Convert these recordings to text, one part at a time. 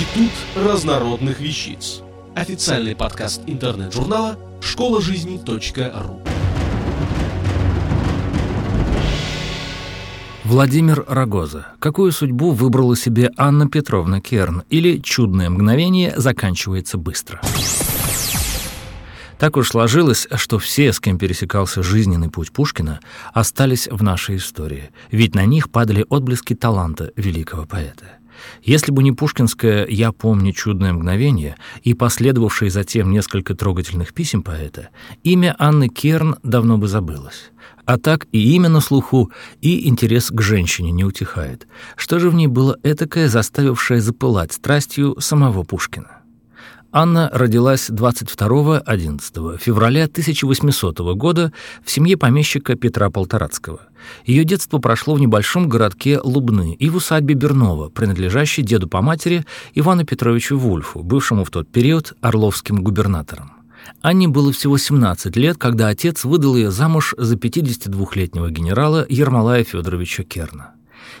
Институт разнородных вещиц. Официальный подкаст интернет-журнала школа жизни.ру. Владимир Рогоза. Какую судьбу выбрала себе Анна Петровна Керн? Или «Чудное мгновение заканчивается быстро»? Так уж сложилось, что все, с кем пересекался жизненный путь Пушкина, остались в нашей истории, ведь на них падали отблески таланта великого поэта. Если бы не пушкинское «Я помню чудное мгновение» и последовавшие затем несколько трогательных писем поэта, имя Анны Керн давно бы забылось. А так и имя на слуху, и интерес к женщине не утихает. Что же в ней было этакое, заставившее запылать страстью самого Пушкина? Анна родилась 22-11 февраля 1800 года в семье помещика Петра Полторацкого. Ее детство прошло в небольшом городке Лубны и в усадьбе Бернова, принадлежащей деду по матери Ивану Петровичу Вульфу, бывшему в тот период орловским губернатором. Анне было всего 17 лет, когда отец выдал ее замуж за 52-летнего генерала Ермолая Федоровича Керна.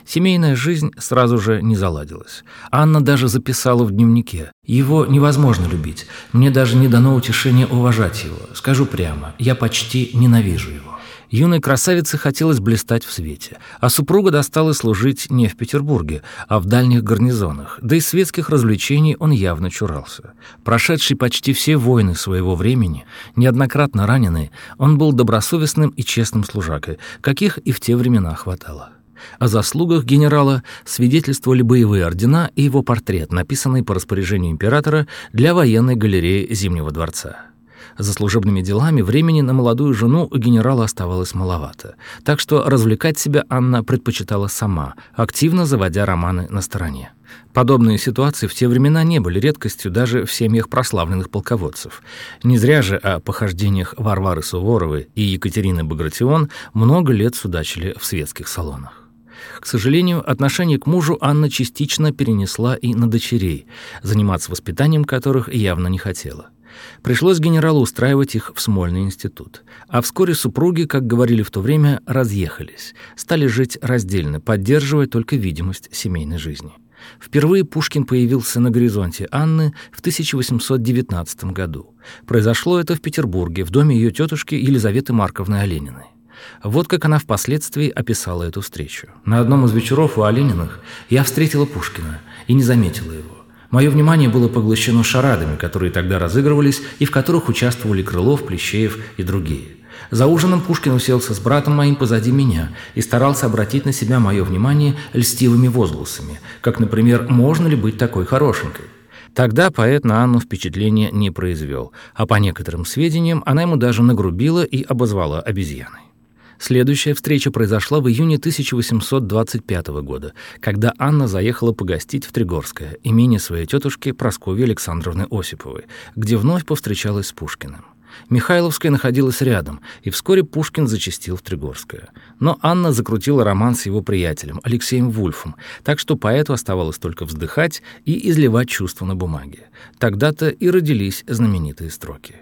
Семейная жизнь сразу же не заладилась. Анна даже записала в дневнике. «Его невозможно любить. Мне даже не дано утешения уважать его. Скажу прямо, я почти ненавижу его». Юной красавице хотелось блистать в свете, а супруга досталось служить не в Петербурге, а в дальних гарнизонах, да и светских развлечений он явно чурался. Прошедший почти все войны своего времени, неоднократно раненый, он был добросовестным и честным служакой, каких и в те времена хватало. О заслугах генерала свидетельствовали боевые ордена и его портрет, написанный по распоряжению императора для военной галереи Зимнего дворца. За служебными делами времени на молодую жену у генерала оставалось маловато, так что развлекать себя Анна предпочитала сама, активно заводя романы на стороне. Подобные ситуации в те времена не были редкостью даже в семьях прославленных полководцев. Не зря же о похождениях Варвары Суворовой и Екатерины Багратион много лет судачили в светских салонах. К сожалению, отношение к мужу Анна частично перенесла и на дочерей, заниматься воспитанием которых явно не хотела. Пришлось генералу устраивать их в Смольный институт. А вскоре супруги, как говорили в то время, разъехались, стали жить раздельно, поддерживая только видимость семейной жизни. Впервые Пушкин появился на горизонте Анны в 1819 году. Произошло это в Петербурге, в доме ее тетушки Елизаветы Марковны Олениной. Вот как она впоследствии описала эту встречу. «На одном из вечеров у Олениных я встретила Пушкина и не заметила его. Мое внимание было поглощено шарадами, которые тогда разыгрывались и в которых участвовали Крылов, Плещеев и другие. За ужином Пушкин уселся с братом моим позади меня и старался обратить на себя мое внимание льстивыми возгласами, как, например, «можно ли быть такой хорошенькой?». Тогда поэт на Анну впечатления не произвел, а по некоторым сведениям она ему даже нагрубила и обозвала обезьяной. Следующая встреча произошла в июне 1825 года, когда Анна заехала погостить в Тригорское, имение своей тетушки Прасковьи Александровны Осиповой, где вновь повстречалась с Пушкиным. Михайловская находилась рядом, и вскоре Пушкин зачастил в Тригорское. Но Анна закрутила роман с его приятелем, Алексеем Вульфом, так что поэту оставалось только вздыхать и изливать чувства на бумаге. Тогда-то и родились знаменитые строки.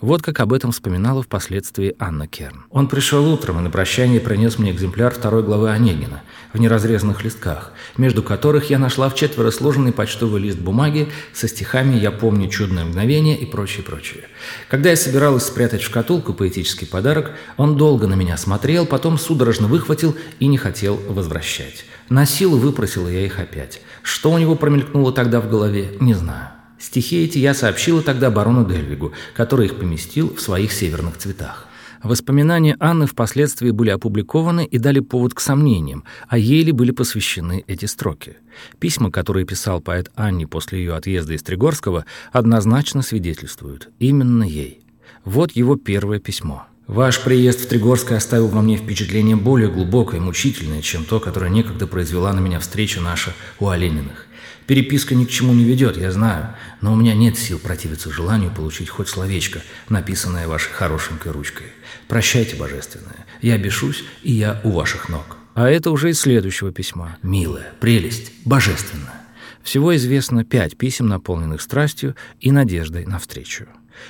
Вот как об этом вспоминала впоследствии Анна Керн. «Он пришел утром и на прощание принес мне экземпляр второй главы Онегина в неразрезанных листках, между которых я нашла в четверо сложенный почтовый лист бумаги со стихами «Я помню чудное мгновение» и прочее, прочее. Когда я собиралась спрятать в шкатулку поэтический подарок, он долго на меня смотрел, потом судорожно выхватил и не хотел возвращать. На силу выпросила я их опять. Что у него промелькнуло тогда в голове, не знаю. Стихи эти я сообщила тогда барону Дельвигу, который их поместил в своих северных цветах. Воспоминания Анны впоследствии были опубликованы и дали повод к сомнениям, а ей ли были посвящены эти строки. Письма, которые писал поэт Анне после ее отъезда из Тригорского, однозначно свидетельствуют именно ей. Вот его первое письмо. Ваш приезд в Тригорское оставил во мне впечатление более глубокое и мучительное, чем то, которое некогда произвела на меня встреча наша у Олениных. Переписка ни к чему не ведет, я знаю, но у меня нет сил противиться желанию получить хоть словечко, написанное вашей хорошенькой ручкой. Прощайте, божественное, я бешусь, и я у ваших ног. А это уже из следующего письма. Милая, прелесть, божественная. Всего известно пять писем, наполненных страстью и надеждой на встречу.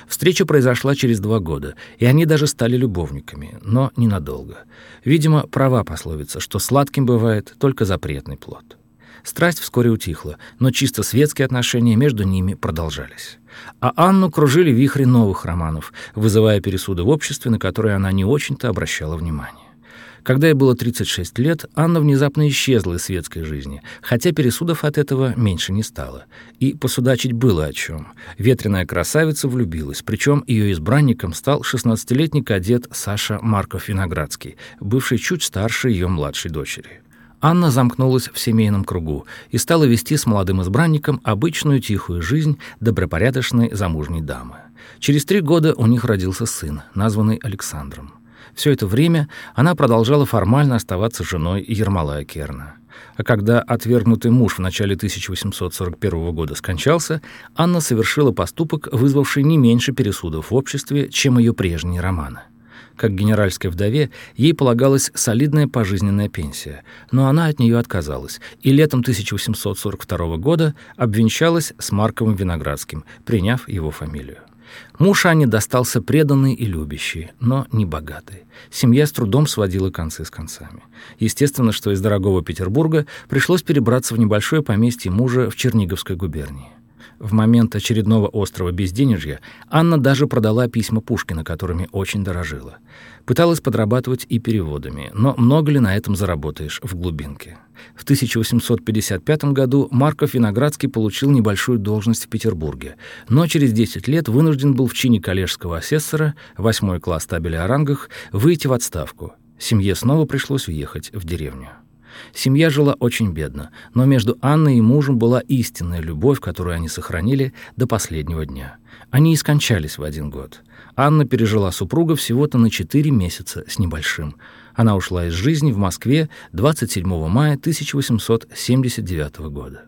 Встреча произошла через два года, и они даже стали любовниками, но ненадолго. Видимо, права пословица, что сладким бывает только запретный плод. Страсть вскоре утихла, но чисто светские отношения между ними продолжались. А Анну кружили вихри новых романов, вызывая пересуды в обществе, на которые она не очень-то обращала внимание. Когда ей было 36 лет, Анна внезапно исчезла из светской жизни, хотя пересудов от этого меньше не стало. И посудачить было о чем. Ветреная красавица влюбилась, причем ее избранником стал 16-летний кадет Саша Марков-Виноградский, бывший чуть старше ее младшей дочери. Анна замкнулась в семейном кругу и стала вести с молодым избранником обычную тихую жизнь добропорядочной замужней дамы. Через три года у них родился сын, названный Александром. Все это время она продолжала формально оставаться женой Ермолая Керна. А когда отвергнутый муж в начале 1841 года скончался, Анна совершила поступок, вызвавший не меньше пересудов в обществе, чем ее прежние романы. Как генеральской вдове ей полагалась солидная пожизненная пенсия, но она от нее отказалась и летом 1842 года обвенчалась с Марковым Виноградским, приняв его фамилию. Муж Ани достался преданный и любящий, но не богатый. Семья с трудом сводила концы с концами. Естественно, что из дорогого Петербурга пришлось перебраться в небольшое поместье мужа в Черниговской губернии. В момент очередного острого безденежья Анна даже продала письма Пушкина, которыми очень дорожила. Пыталась подрабатывать и переводами, но много ли на этом заработаешь в глубинке? В 1855 году Марков Виноградский получил небольшую должность в Петербурге, но через 10 лет вынужден был в чине коллежского асессора, восьмой класс табеля о рангах, выйти в отставку. Семье снова пришлось въехать в деревню. Семья жила очень бедно, но между Анной и мужем была истинная любовь, которую они сохранили до последнего дня. Они и скончались в один год. Анна пережила супруга всего-то на 4 месяца с небольшим. Она ушла из жизни в Москве 27 мая 1879 года.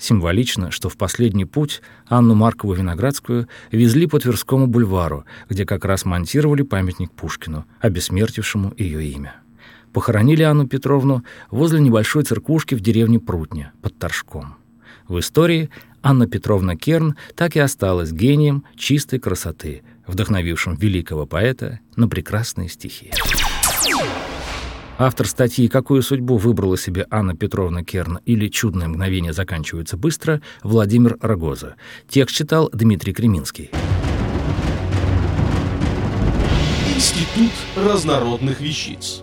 Символично, что в последний путь Анну Маркову Виноградскую везли по Тверскому бульвару, где как раз монтировали памятник Пушкину, обессмертившему ее имя. Похоронили Анну Петровну возле небольшой церквушки в деревне Прутня под Торжком. В истории Анна Петровна Керн так и осталась гением чистой красоты, вдохновившим великого поэта на прекрасные стихи. Автор статьи «Какую судьбу выбрала себе Анна Петровна Керн» или «Чудное мгновение заканчивается быстро» Владимир Рогоза. Текст читал Дмитрий Креминский. Институт разнородных вещиц.